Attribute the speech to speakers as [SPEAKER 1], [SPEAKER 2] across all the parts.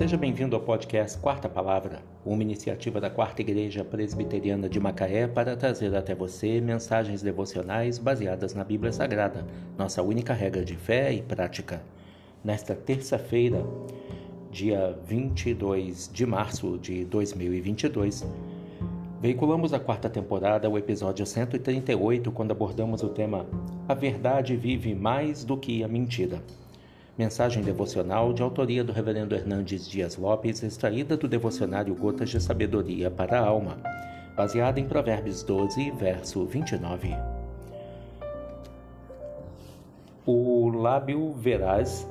[SPEAKER 1] Seja bem-vindo ao podcast Quarta Palavra, uma iniciativa da Quarta Igreja Presbiteriana de Macaé para trazer até você mensagens devocionais baseadas na Bíblia Sagrada, nossa única regra de fé e prática. Nesta terça-feira, dia 22 de março de 2022, veiculamos a quarta temporada, o episódio 138, quando abordamos o tema A Verdade Vive Mais do que a Mentira. Mensagem devocional de autoria do Reverendo Hernandes Dias Lopes, extraída do devocionário Gotas de Sabedoria para a Alma, baseada em Provérbios 12, verso 29. O lábio veraz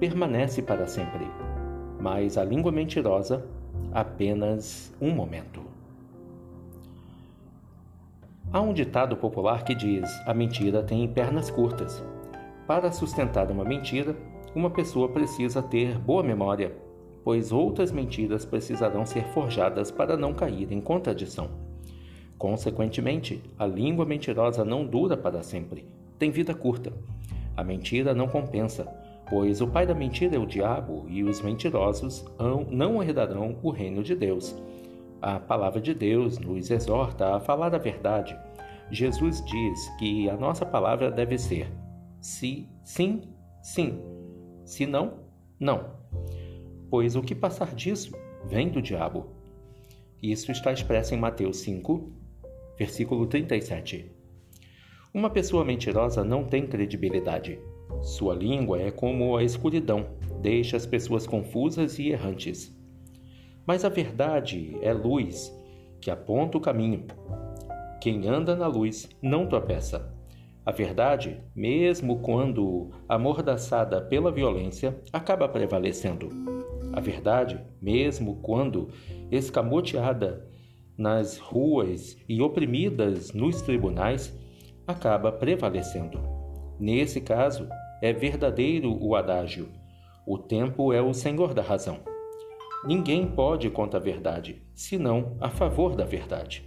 [SPEAKER 1] permanece para sempre, mas a língua mentirosa apenas um momento. Há um ditado popular que diz: a mentira tem pernas curtas. Para sustentar uma mentira, uma pessoa precisa ter boa memória, pois outras mentiras precisarão ser forjadas para não cair em contradição. Consequentemente, a língua mentirosa não dura para sempre, tem vida curta. A mentira não compensa, pois o pai da mentira é o diabo e os mentirosos não herdarão o reino de Deus. A palavra de Deus nos exorta a falar a verdade. Jesus diz que a nossa palavra deve ser sim, sim, sim se não, não. Pois o que passar disso vem do diabo. Isso está expresso em Mateus 5, versículo 37. Uma pessoa mentirosa não tem credibilidade. Sua língua é como a escuridão, deixa as pessoas confusas e errantes. Mas a verdade é luz, que aponta o caminho. Quem anda na luz não tropeça. A verdade, mesmo quando amordaçada pela violência, acaba prevalecendo. A verdade, mesmo quando escamoteada nas ruas e oprimidas nos tribunais, acaba prevalecendo. Nesse caso, é verdadeiro o adágio: o tempo é o senhor da razão. Ninguém pode contra a verdade, senão a favor da verdade.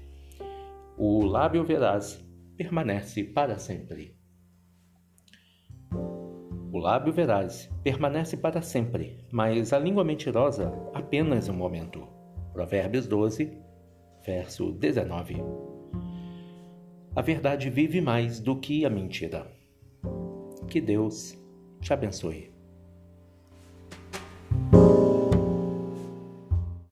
[SPEAKER 1] O lábio veraz permanece para sempre. O lábio veraz permanece para sempre, mas a língua mentirosa apenas um momento. Provérbios 12, verso 19. A verdade vive mais do que a mentira. Que Deus te abençoe.